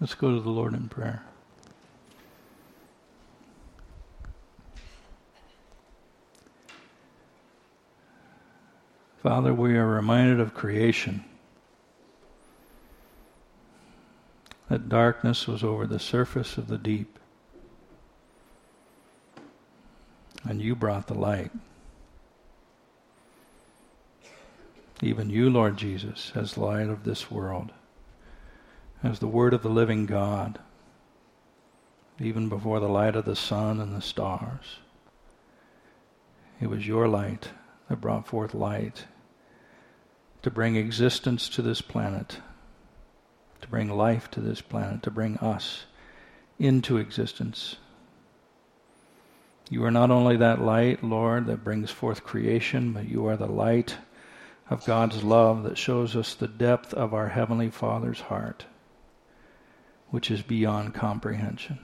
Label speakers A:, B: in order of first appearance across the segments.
A: Let's go to the Lord in prayer. Father, we are reminded of creation. That darkness was over the surface of the deep. And you brought the light. Even you, Lord Jesus, as light of this world, as the Word of the living God, even before the light of the sun and the stars. It was your light that brought forth light to bring existence to this planet, to bring life to this planet, to bring us into existence. You are not only that light, Lord, that brings forth creation, but you are the light of God's love that shows us the depth of our Heavenly Father's heart, which is beyond comprehension.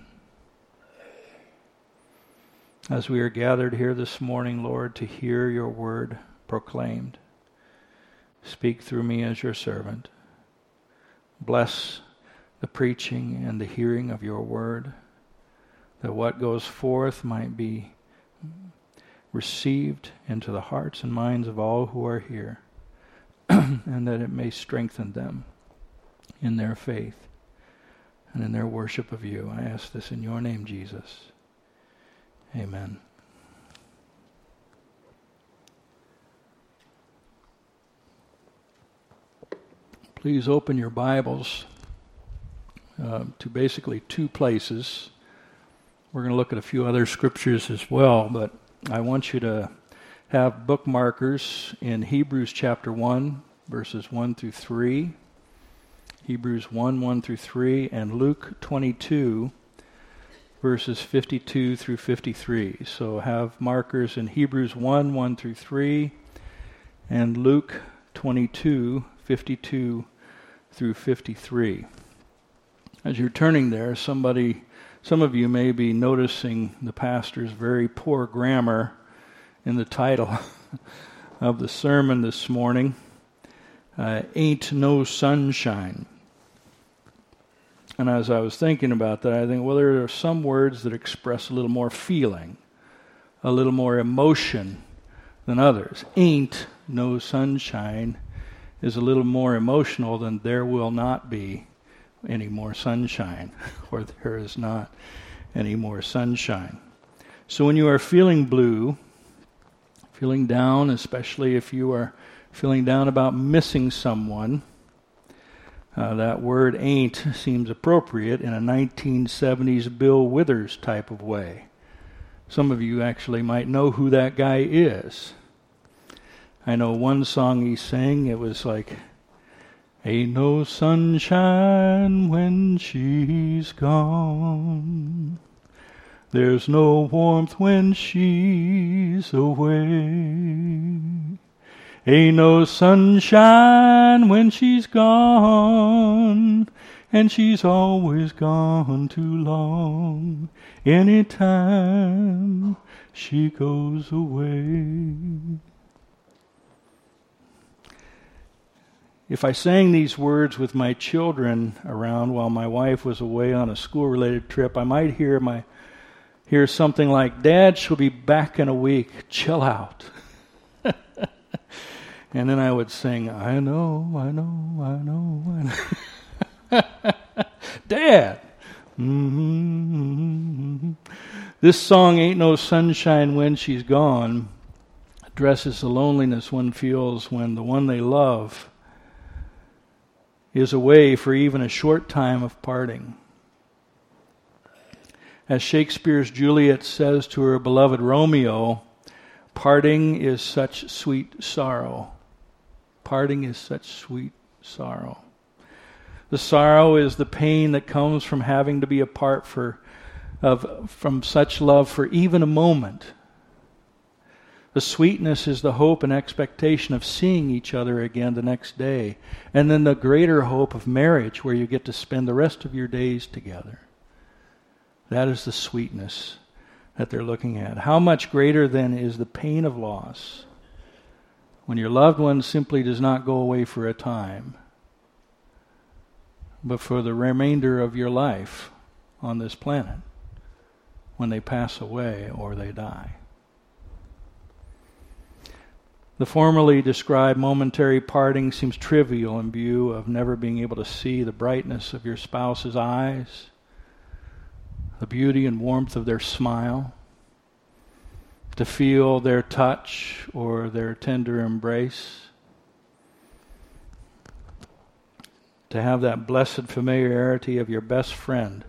A: As we are gathered here this morning, Lord, to hear your word proclaimed, Speak through me as your servant. Bless the preaching and the hearing of your word, that what goes forth might be received into the hearts and minds of all who are here, and that it may strengthen them in their faith and in their worship of you. I ask this in your name, Jesus. Amen. please open your Bibles uh, to basically two places. We're going to look at a few other scriptures as well, but I want you to have bookmarkers in Hebrews chapter 1, verses 1 through 3, Hebrews 1, 1 through 3, and Luke 22, verses 52 through 53. So have markers in Hebrews 1, 1 through 3, and Luke 22, 52 through 53. As you're turning there, somebody, some of you may be noticing the pastor's very poor grammar in the title of the sermon this morning. Uh, Ain't No Sunshine. And as I was thinking about that, I think, well, there are some words that express a little more feeling, a little more emotion than others. Ain't no sunshine is a little more emotional than there will not be any more sunshine, or there is not any more sunshine. So when you are feeling blue, feeling down, especially if you are feeling down about missing someone, uh, that word ain't seems appropriate in a 1970s Bill Withers type of way. Some of you actually might know who that guy is. I know one song he sang, it was like, Ain't no sunshine when she's gone. There's no warmth when she's away. Ain't no sunshine when she's gone. And she's always gone too long. Anytime she goes away. if I sang these words with my children around while my wife was away on a school related trip, I might hear my hear something like, Dad, she'll be back in a week. Chill out. and then I would sing, I know, I know, I know, I know. Dad! Mm-hmm. This song, Ain't No Sunshine When She's Gone, addresses the loneliness one feels when the one they love is away for even a short time of parting. As Shakespeare's Juliet says to her beloved Romeo, parting is such sweet sorrow. Parting is such sweet sorrow. The sorrow is the pain that comes from having to be apart for, of, from such love for even a moment the sweetness is the hope and expectation of seeing each other again the next day. And then the greater hope of marriage, where you get to spend the rest of your days together. That is the sweetness that they're looking at. How much greater then is the pain of loss when your loved one simply does not go away for a time, but for the remainder of your life on this planet when they pass away or they die. The formerly described momentary parting seems trivial in view of never being able to see the brightness of your spouse's eyes, the beauty and warmth of their smile, to feel their touch or their tender embrace. To have that blessed familiarity of your best friend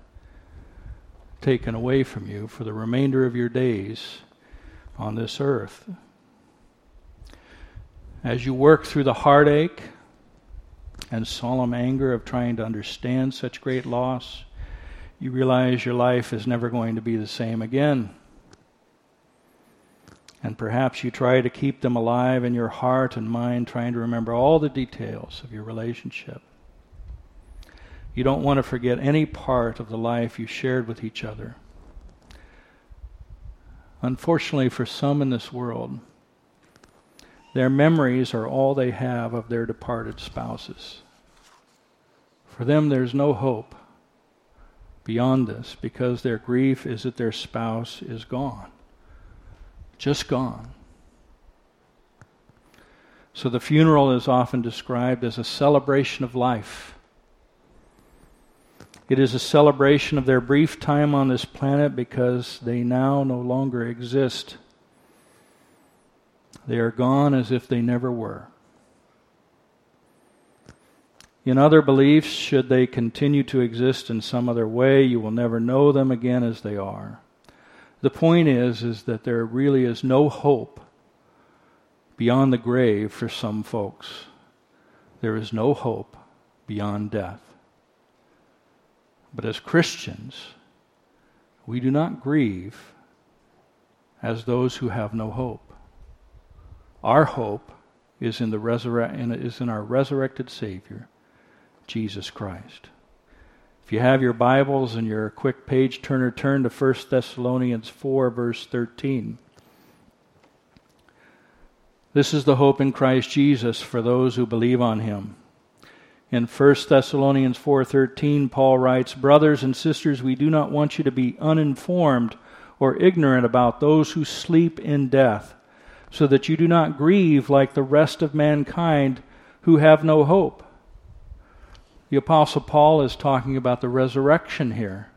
A: taken away from you for the remainder of your days on this earth. As you work through the heartache and solemn anger of trying to understand such great loss, you realize your life is never going to be the same again. And perhaps you try to keep them alive in your heart and mind, trying to remember all the details of your relationship. You don't want to forget any part of the life you shared with each other. Unfortunately, for some in this world, their memories are all they have of their departed spouses. For them, there's no hope beyond this because their grief is that their spouse is gone. Just gone. So the funeral is often described as a celebration of life it is a celebration of their brief time on this planet because they now no longer exist. They are gone as if they never were. In other beliefs, should they continue to exist in some other way, you will never know them again as they are. The point is is that there really is no hope beyond the grave for some folks. There is no hope beyond death. But as Christians, we do not grieve as those who have no hope. Our hope is in the resurre- is in our resurrected Savior, Jesus Christ. If you have your Bibles and your quick page turner, turn to 1 Thessalonians 4, verse 13. This is the hope in Christ Jesus for those who believe on him. In 1 Thessalonians 4:13 Paul writes, "Brothers and sisters, we do not want you to be uninformed or ignorant about those who sleep in death, so that you do not grieve like the rest of mankind who have no hope." The apostle Paul is talking about the resurrection here.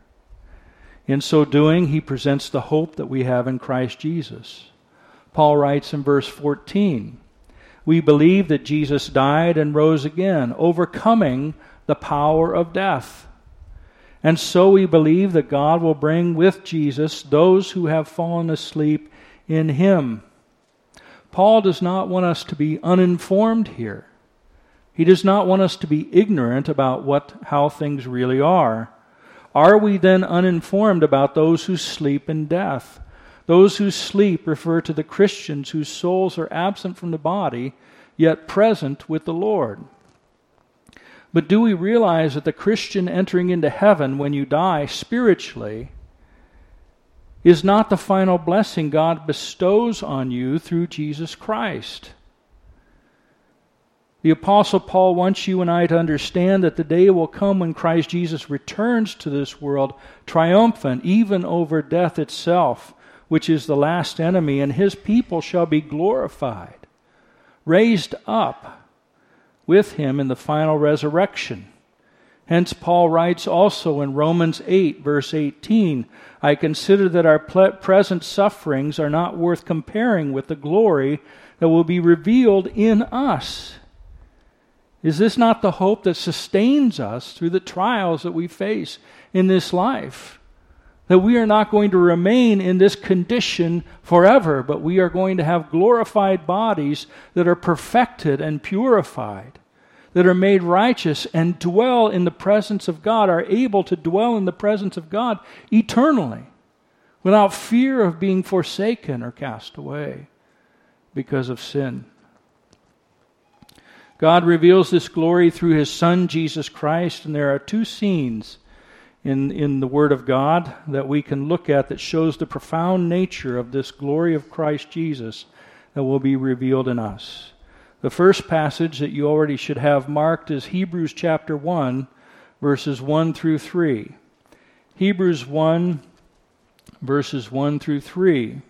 A: In so doing, he presents the hope that we have in Christ Jesus. Paul writes in verse 14, we believe that Jesus died and rose again, overcoming the power of death. And so we believe that God will bring with Jesus those who have fallen asleep in him. Paul does not want us to be uninformed here. He does not want us to be ignorant about what how things really are. Are we then uninformed about those who sleep in death? Those who sleep refer to the Christians whose souls are absent from the body, yet present with the Lord. But do we realize that the Christian entering into heaven when you die spiritually is not the final blessing God bestows on you through Jesus Christ? The Apostle Paul wants you and I to understand that the day will come when Christ Jesus returns to this world triumphant, even over death itself, which is the last enemy, and his people shall be glorified, raised up with him in the final resurrection. Hence, Paul writes also in Romans 8, verse 18 I consider that our present sufferings are not worth comparing with the glory that will be revealed in us. Is this not the hope that sustains us through the trials that we face in this life? that we are not going to remain in this condition forever, but we are going to have glorified bodies that are perfected and purified, that are made righteous and dwell in the presence of God, are able to dwell in the presence of God eternally without fear of being forsaken or cast away because of sin. God reveals this glory through his Son, Jesus Christ, and there are two scenes in, in the Word of God that we can look at that shows the profound nature of this glory of Christ Jesus that will be revealed in us. The first passage that you already should have marked is Hebrews chapter 1, verses 1 through 3. Hebrews 1, verses 1 through 3,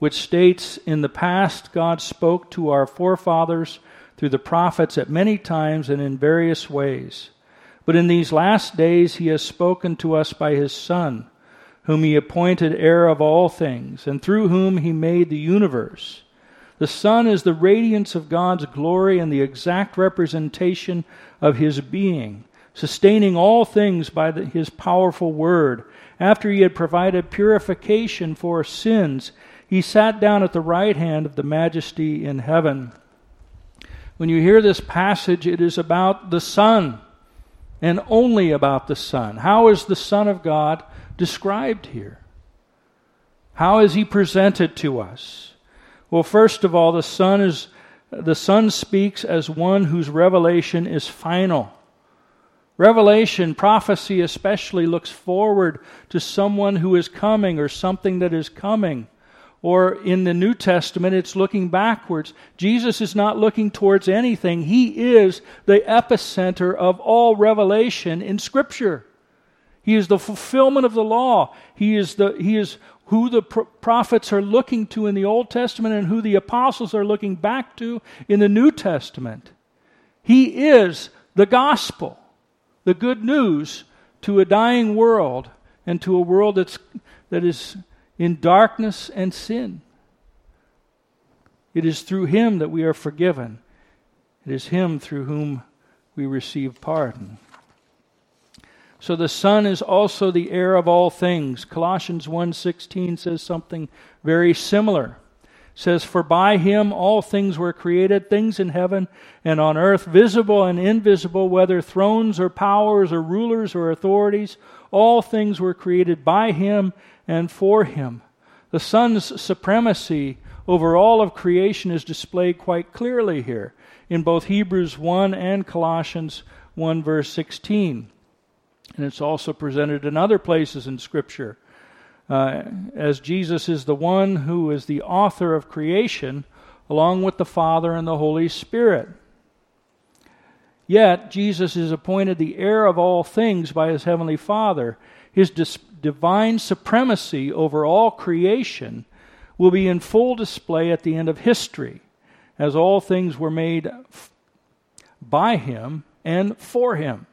A: which states In the past, God spoke to our forefathers through the prophets at many times and in various ways. But in these last days, He has spoken to us by His Son, whom He appointed heir of all things, and through whom He made the universe. The Son is the radiance of God's glory and the exact representation of His being, sustaining all things by the, His powerful word. After He had provided purification for sins, He sat down at the right hand of the Majesty in heaven. When you hear this passage, it is about the Son and only about the Son. How is the Son of God described here? How is He presented to us? Well, first of all, the Son is the Son speaks as one whose revelation is final. Revelation, prophecy especially, looks forward to someone who is coming or something that is coming. Or in the New Testament, it's looking backwards. Jesus is not looking towards anything. He is the epicenter of all revelation in Scripture. He is the fulfillment of the law. He is, the, he is who the prophets are looking to in the Old Testament and who the apostles are looking back to in the New Testament. He is the gospel, the good news to a dying world and to a world that's, that is in darkness and sin. It is through him that we are forgiven. It is him through whom we receive pardon. So the Son is also the heir of all things. Colossians 1:16 says something very similar. It says for by him all things were created, things in heaven and on earth, visible and invisible, whether thrones or powers or rulers or authorities, all things were created by him and for him. The Son's supremacy over all of creation is displayed quite clearly here in both Hebrews 1 and Colossians 1 verse 16. And it's also presented in other places in Scripture. Uh, as Jesus is the one who is the author of creation, along with the Father and the Holy Spirit. Yet, Jesus is appointed the heir of all things by his heavenly Father. His dis- divine supremacy over all creation will be in full display at the end of history, as all things were made f- by him and for him.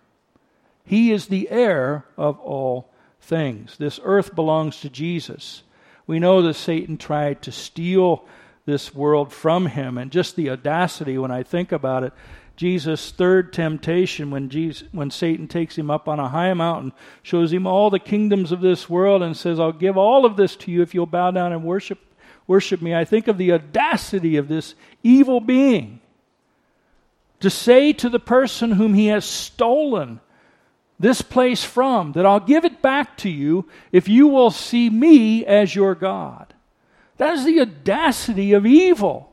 A: He is the heir of all things. This earth belongs to Jesus. We know that Satan tried to steal this world from him, and just the audacity when I think about it. Jesus' third temptation, when, Jesus, when Satan takes him up on a high mountain, shows him all the kingdoms of this world, and says, I'll give all of this to you if you'll bow down and worship, worship me. I think of the audacity of this evil being to say to the person whom he has stolen this place from, that I'll give it back to you if you will see me as your God. That is the audacity of evil.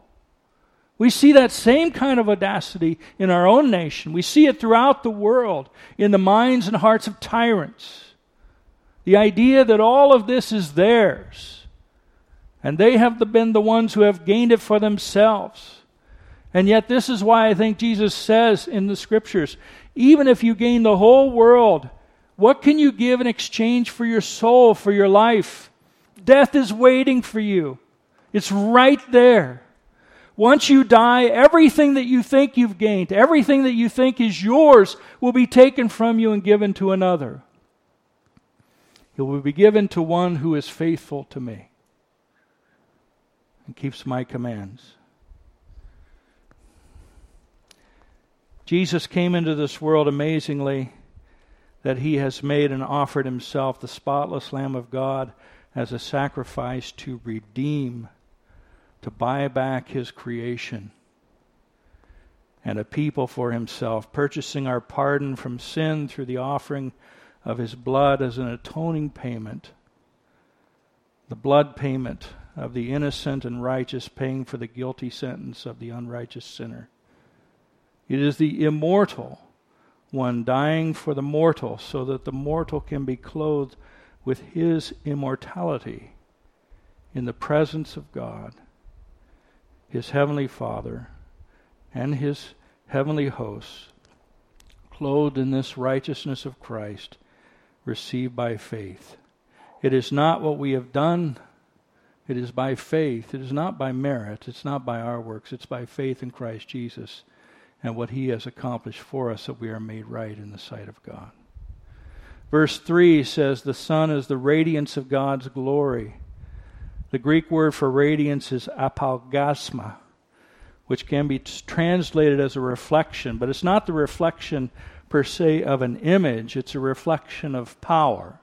A: We see that same kind of audacity in our own nation. We see it throughout the world in the minds and hearts of tyrants. The idea that all of this is theirs, and they have been the ones who have gained it for themselves. And yet, this is why I think Jesus says in the scriptures even if you gain the whole world, what can you give in exchange for your soul, for your life? Death is waiting for you, it's right there. Once you die, everything that you think you've gained, everything that you think is yours, will be taken from you and given to another. It will be given to one who is faithful to me and keeps my commands. Jesus came into this world amazingly that he has made and offered himself, the spotless Lamb of God, as a sacrifice to redeem, to buy back his creation and a people for himself, purchasing our pardon from sin through the offering of his blood as an atoning payment. The blood payment of the innocent and righteous paying for the guilty sentence of the unrighteous sinner. It is the immortal one dying for the mortal so that the mortal can be clothed with his immortality in the presence of God, his heavenly Father, and his heavenly hosts, clothed in this righteousness of Christ, received by faith. It is not what we have done, it is by faith. It is not by merit, it's not by our works, it's by faith in Christ Jesus and what he has accomplished for us that we are made right in the sight of God. Verse 3 says, The Son is the radiance of God's glory. The Greek word for radiance is apaugasma which can be translated as a reflection, but it's not the reflection per se of an image, it's a reflection of power.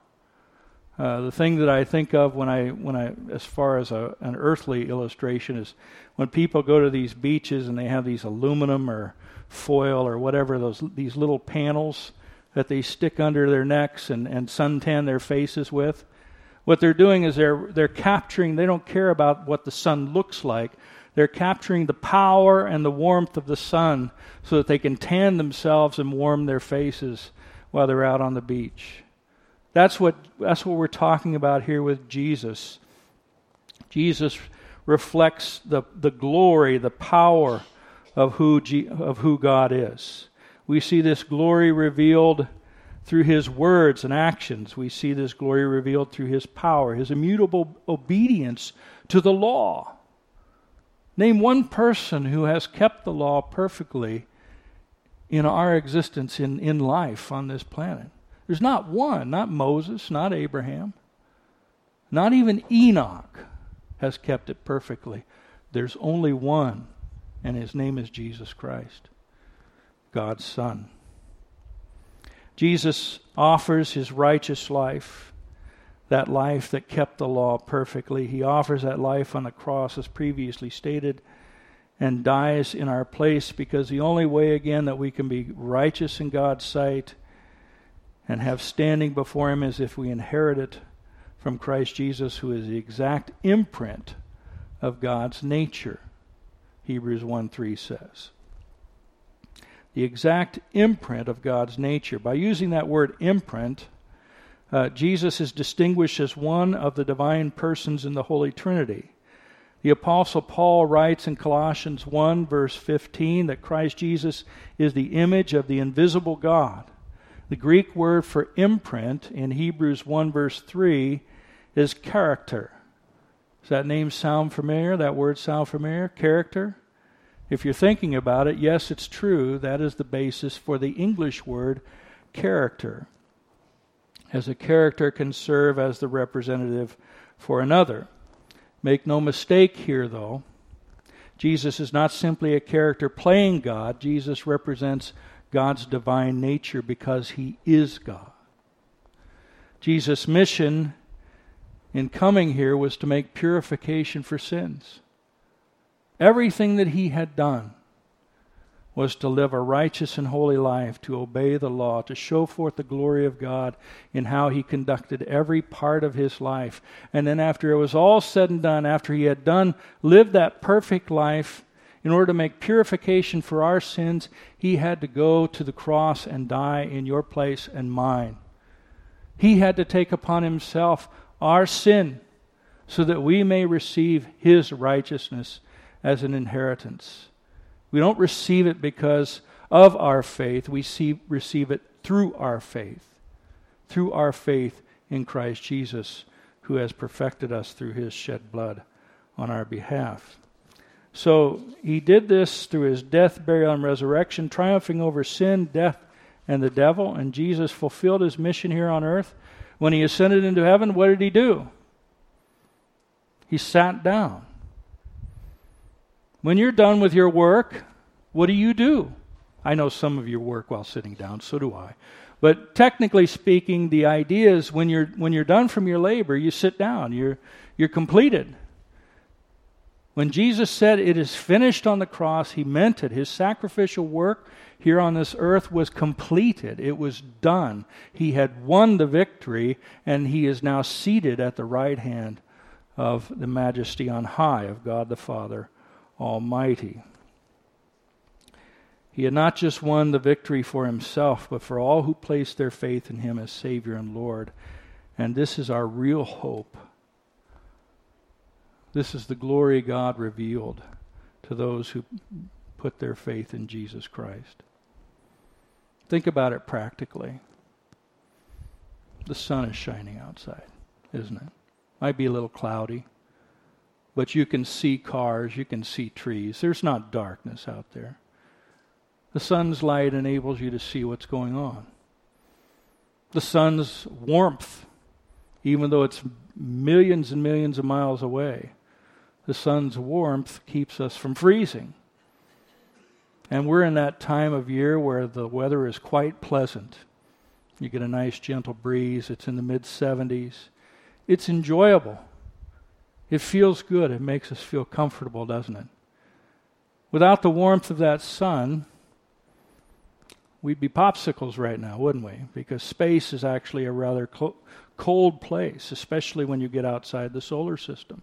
A: Uh, the thing that I think of when I, when I, as far as a, an earthly illustration, is when people go to these beaches and they have these aluminum or foil or whatever those these little panels that they stick under their necks and, and suntan their faces with. What they're doing is they're they're capturing. They don't care about what the sun looks like. They're capturing the power and the warmth of the sun so that they can tan themselves and warm their faces while they're out on the beach. That's what, that's what we're talking about here with Jesus. Jesus reflects the, the glory, the power of who, G, of who God is. We see this glory revealed through his words and actions. We see this glory revealed through his power, his immutable obedience to the law. Name one person who has kept the law perfectly in our existence in, in life on this planet. There's not one, not Moses, not Abraham, not even Enoch has kept it perfectly. There's only one, and his name is Jesus Christ, God's Son. Jesus offers his righteous life that life that kept the law perfectly. He offers that life on the cross, as previously stated, and dies in our place because the only way, again, that we can be righteous in God's sight and have standing before Him is if we inherit it from Christ Jesus, who is the exact imprint of God's nature, Hebrews 1 3 says. The exact imprint of God's nature. By using that word imprint, uh, Jesus is distinguished as one of the divine persons in the Holy Trinity. The Apostle Paul writes in Colossians 1, verse 15, that Christ Jesus is the image of the invisible God. The Greek word for imprint in Hebrews 1, verse 3 is character. Does that name sound familiar? That word sound familiar? Character? If you're thinking about it, yes, it's true. That is the basis for the English word character as a character can serve as the representative for another. Make no mistake here, though. Jesus is not simply a character playing God, Jesus represents God's divine nature because he is God. Jesus' mission in coming here was to make purification for sins. Everything that he had done was to live a righteous and holy life, to obey the law, to show forth the glory of God in how he conducted every part of his life. And then, after it was all said and done, after he had done, lived that perfect life, in order to make purification for our sins, he had to go to the cross and die in your place and mine. He had to take upon himself our sin so that we may receive his righteousness as an inheritance. We don't receive it because of our faith, we see, receive it through our faith. Through our faith in Christ Jesus, who has perfected us through his shed blood on our behalf. So he did this through his death, burial, and resurrection, triumphing over sin, death, and the devil. And Jesus fulfilled his mission here on earth. When he ascended into heaven, what did he do? He sat down. When you're done with your work, what do you do? I know some of you work while sitting down, so do I. But technically speaking, the idea is when you're when you're done from your labor, you sit down. You're you're completed. When Jesus said it is finished on the cross, he meant it. His sacrificial work here on this earth was completed. It was done. He had won the victory, and he is now seated at the right hand of the majesty on high of God the Father Almighty. He had not just won the victory for himself, but for all who place their faith in him as Savior and Lord. And this is our real hope. This is the glory God revealed to those who put their faith in Jesus Christ. Think about it practically. The sun is shining outside, isn't it? Might be a little cloudy, but you can see cars, you can see trees. There's not darkness out there. The sun's light enables you to see what's going on. The sun's warmth, even though it's millions and millions of miles away, the sun's warmth keeps us from freezing. And we're in that time of year where the weather is quite pleasant. You get a nice gentle breeze, it's in the mid 70s. It's enjoyable. It feels good. It makes us feel comfortable, doesn't it? Without the warmth of that sun, we'd be popsicles right now, wouldn't we? Because space is actually a rather co- cold place, especially when you get outside the solar system.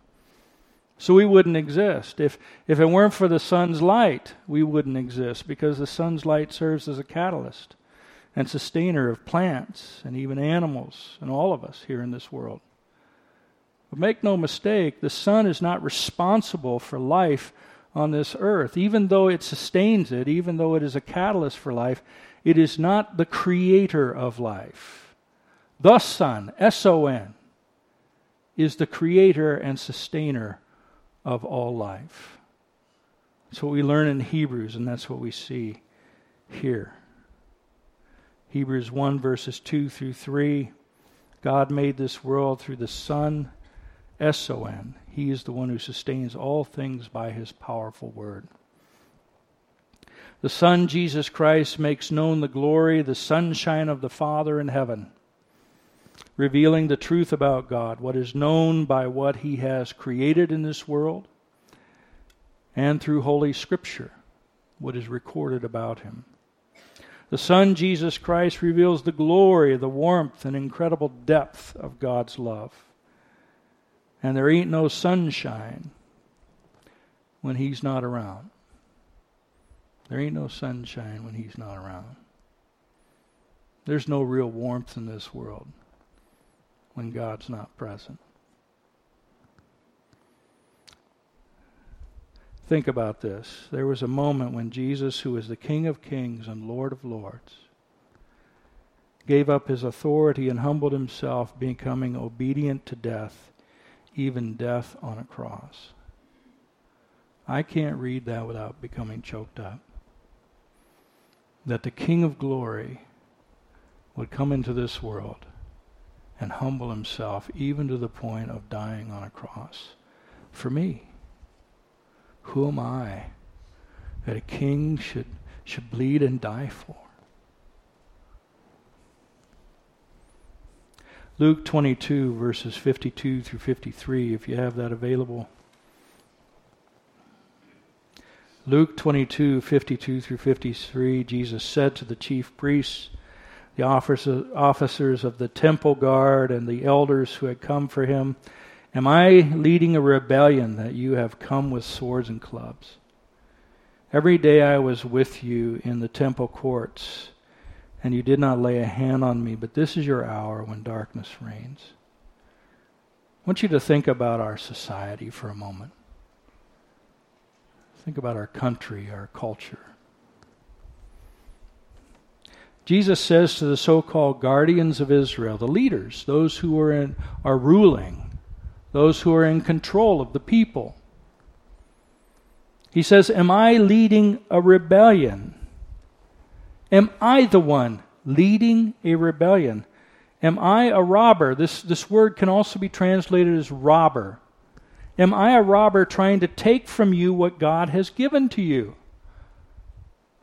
A: So we wouldn't exist. If, if it weren't for the sun's light, we wouldn't exist because the sun's light serves as a catalyst and sustainer of plants and even animals and all of us here in this world. But make no mistake, the sun is not responsible for life on this earth. Even though it sustains it, even though it is a catalyst for life, it is not the creator of life. The sun, S O N, is the creator and sustainer of all life. That's what we learn in Hebrews, and that's what we see here. Hebrews 1, verses 2 through 3. God made this world through the Son S O N. He is the one who sustains all things by his powerful word. The Son, Jesus Christ, makes known the glory, the sunshine of the Father in heaven, revealing the truth about God, what is known by what he has created in this world, and through Holy Scripture, what is recorded about him. The Son, Jesus Christ, reveals the glory, the warmth, and incredible depth of God's love and there ain't no sunshine when he's not around. There ain't no sunshine when he's not around. There's no real warmth in this world when God's not present. Think about this. There was a moment when Jesus, who is the King of kings and Lord of lords, gave up his authority and humbled himself, becoming obedient to death even death on a cross. I can't read that without becoming choked up. That the King of glory would come into this world and humble himself even to the point of dying on a cross for me. Who am I that a king should, should bleed and die for? Luke 22, verses 52 through 53, if you have that available. Luke 22, 52 through 53, Jesus said to the chief priests, the officers of the temple guard, and the elders who had come for him, Am I leading a rebellion that you have come with swords and clubs? Every day I was with you in the temple courts and you did not lay a hand on me, but this is your hour when darkness reigns. I want you to think about our society for a moment. Think about our country, our culture. Jesus says to the so called guardians of Israel, the leaders, those who are, in, are ruling, those who are in control of the people, He says, Am I leading a rebellion? Am I the one leading a rebellion? Am I a robber? This, this word can also be translated as robber. Am I a robber trying to take from you what God has given to you?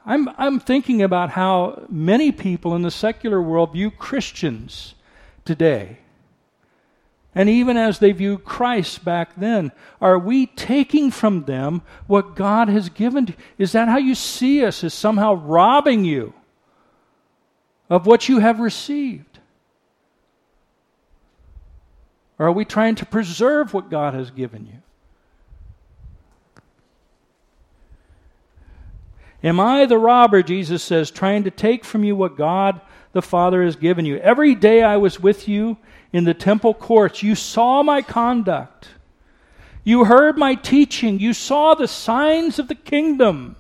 A: I'm, I'm thinking about how many people in the secular world view Christians today. And even as they view Christ back then, are we taking from them what God has given to? Is that how you see us, as somehow robbing you? Of what you have received? Or are we trying to preserve what God has given you? Am I the robber, Jesus says, trying to take from you what God the Father has given you? Every day I was with you in the temple courts. You saw my conduct. You heard my teaching. You saw the signs of the kingdom.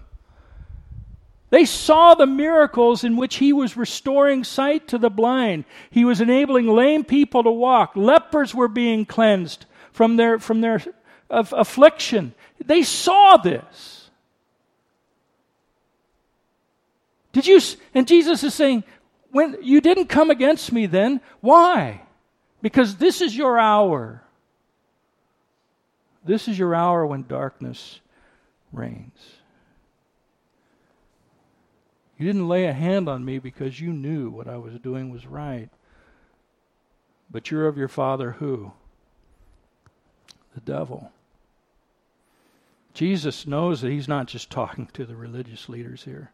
A: They saw the miracles in which he was restoring sight to the blind. He was enabling lame people to walk. Lepers were being cleansed from their, from their affliction. They saw this. Did you? And Jesus is saying, when you didn't come against me then, why? Because this is your hour. This is your hour when darkness reigns. You didn't lay a hand on me because you knew what I was doing was right. But you're of your father who? The devil. Jesus knows that he's not just talking to the religious leaders here.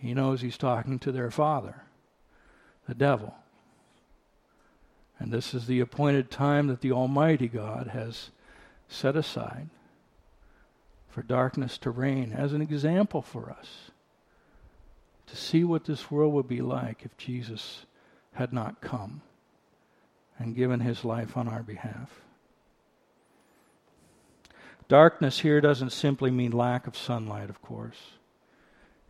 A: He knows he's talking to their father, the devil. And this is the appointed time that the Almighty God has set aside for darkness to reign as an example for us to see what this world would be like if Jesus had not come and given his life on our behalf. Darkness here doesn't simply mean lack of sunlight, of course.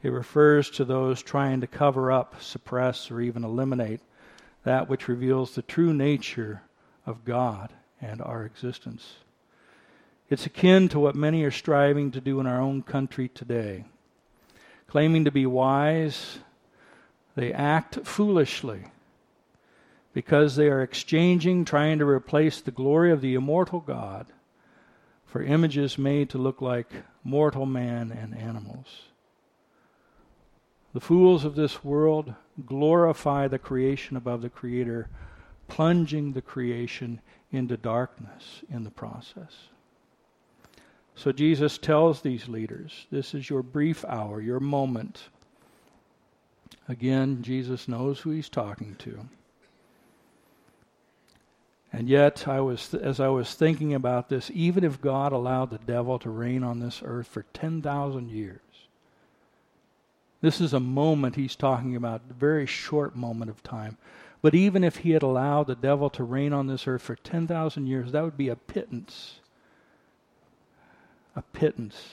A: It refers to those trying to cover up, suppress, or even eliminate that which reveals the true nature of God and our existence. It's akin to what many are striving to do in our own country today. Claiming to be wise, they act foolishly because they are exchanging, trying to replace the glory of the immortal God for images made to look like mortal man and animals. The fools of this world glorify the creation above the Creator, plunging the creation into darkness in the process. So Jesus tells these leaders this is your brief hour, your moment. Again, Jesus knows who he's talking to. And yet, I was, as I was thinking about this, even if God allowed the devil to reign on this earth for 10,000 years, this is a moment he's talking about, a very short moment of time. But even if he had allowed the devil to reign on this earth for 10,000 years, that would be a pittance. A pittance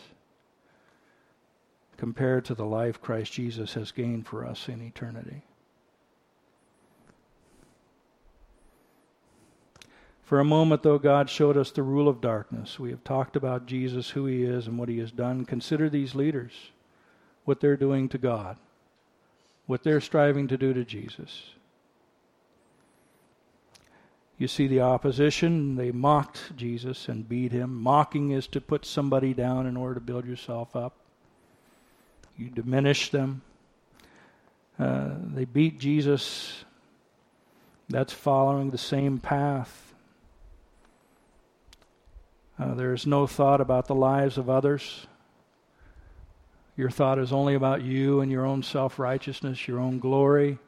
A: compared to the life Christ Jesus has gained for us in eternity. For a moment, though, God showed us the rule of darkness. We have talked about Jesus, who he is, and what he has done. Consider these leaders, what they're doing to God, what they're striving to do to Jesus. You see the opposition. They mocked Jesus and beat him. Mocking is to put somebody down in order to build yourself up. You diminish them. Uh, they beat Jesus. That's following the same path uh, there's no thought about the lives of others. Your thought is only about you and your own self righteousness, your own glory,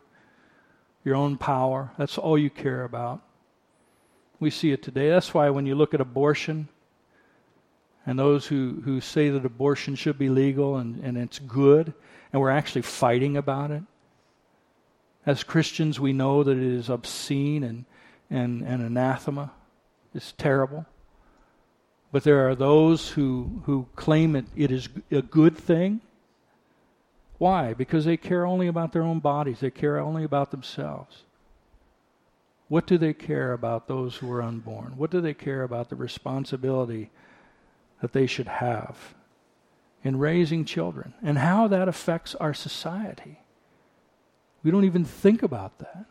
A: your own power. That's all you care about. We see it today. That's why when you look at abortion, and those who, who say that abortion should be legal and, and it's good, and we're actually fighting about it. As Christians, we know that it is obscene and, and, and anathema. It's terrible. But there are those who, who claim it, it is a good thing. Why? Because they care only about their own bodies, they care only about themselves. What do they care about those who are unborn? What do they care about the responsibility that they should have in raising children and how that affects our society? We don't even think about that.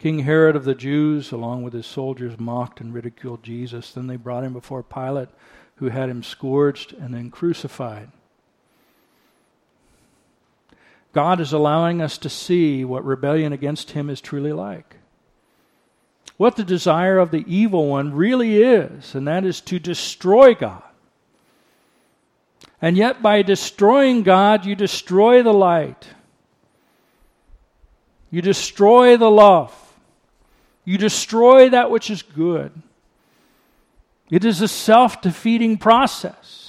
A: King Herod of the Jews, along with his soldiers, mocked and ridiculed Jesus. Then they brought him before Pilate, who had him scourged and then crucified. God is allowing us to see what rebellion against him is truly like. What the desire of the evil one really is, and that is to destroy God. And yet, by destroying God, you destroy the light. You destroy the love. You destroy that which is good. It is a self defeating process.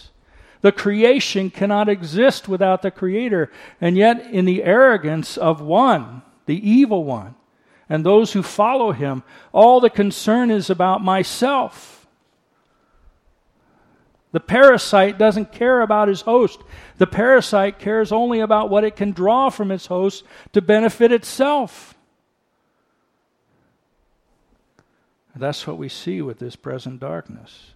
A: The creation cannot exist without the Creator. And yet, in the arrogance of one, the evil one, and those who follow him, all the concern is about myself. The parasite doesn't care about his host. The parasite cares only about what it can draw from its host to benefit itself. That's what we see with this present darkness.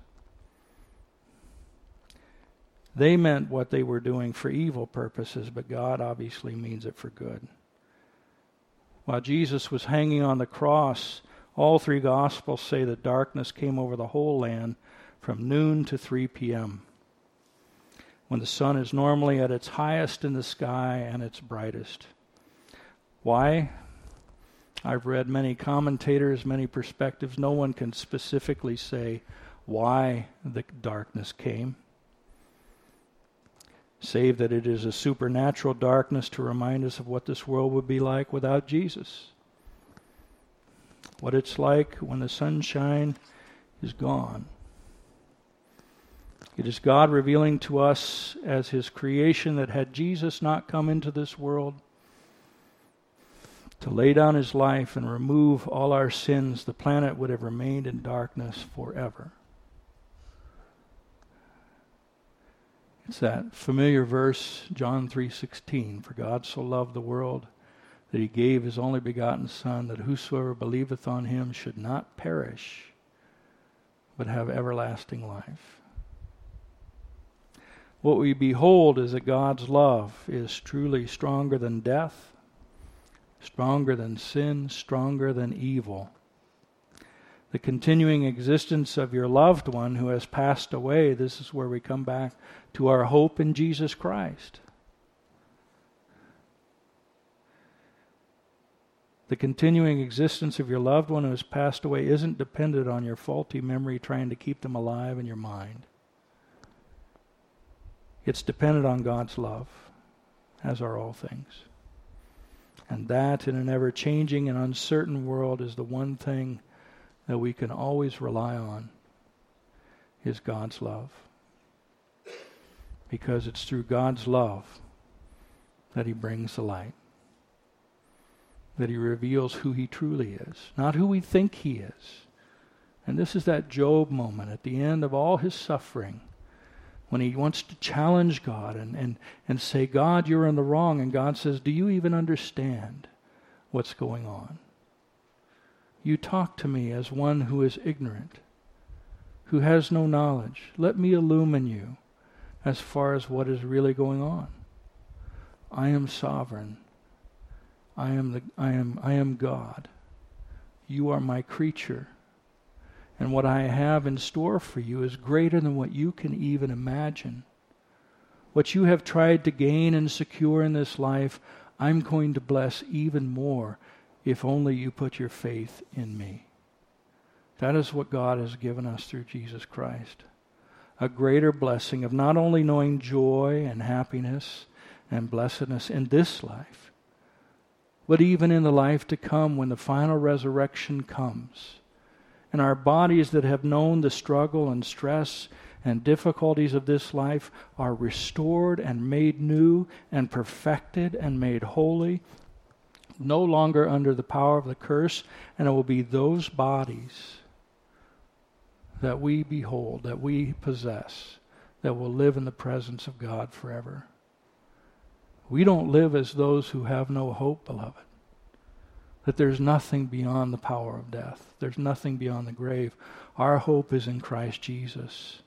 A: They meant what they were doing for evil purposes, but God obviously means it for good. While Jesus was hanging on the cross, all three Gospels say that darkness came over the whole land from noon to 3 p.m., when the sun is normally at its highest in the sky and its brightest. Why? I've read many commentators, many perspectives. No one can specifically say why the darkness came save that it is a supernatural darkness to remind us of what this world would be like without Jesus. What it's like when the sunshine is gone. It is God revealing to us as His creation that had Jesus not come into this world to lay down His life and remove all our sins, the planet would have remained in darkness forever. It's that familiar verse, John 3:16, for God so loved the world that he gave his only begotten son that whosoever believeth on him should not perish but have everlasting life. What we behold is that God's love is truly stronger than death, stronger than sin, stronger than evil the continuing existence of your loved one who has passed away, this is where we come back to our hope in Jesus Christ. The continuing existence of your loved one who has passed away isn't dependent on your faulty memory trying to keep them alive in your mind. It's dependent on God's love, as are all things. And that, in an ever changing and uncertain world, is the one thing that we can always rely on is God's love. Because it's through God's love that He brings the light, that He reveals who He truly is, not who we think He is. And this is that Job moment at the end of all his suffering when he wants to challenge God and, and, and say, God, you're in the wrong. And God says, Do you even understand what's going on? You talk to me as one who is ignorant, who has no knowledge. Let me illumine you as far as what is really going on. I am sovereign. I am, the, I am, I am God. You are my creature. And what I have in store for you is greater than what you can even imagine. What you have tried to gain and secure in this life, I'm going to bless even more if only you put your faith in me. That is what God has given us through Jesus Christ. A greater blessing of not only knowing joy and happiness and blessedness in this life, but even in the life to come when the final resurrection comes. And our bodies that have known the struggle and stress and difficulties of this life are restored and made new and perfected and made holy no longer under the power of the curse, and it will be those bodies that we behold, that we possess, that will live in the presence of God forever. We don't live as those who have no hope, beloved. That there's nothing beyond the power of death, there's nothing beyond the grave. Our hope is in Christ Jesus,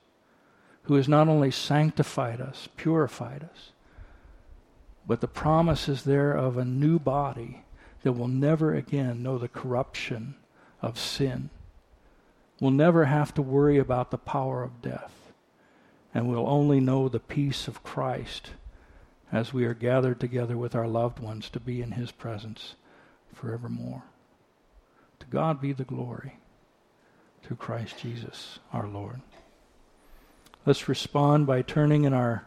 A: who has not only sanctified us, purified us, but the promise is there of a new body that will never again know the corruption of sin. We'll never have to worry about the power of death. And we'll only know the peace of Christ as we are gathered together with our loved ones to be in his presence forevermore. To God be the glory through Christ Jesus our Lord. Let's respond by turning in our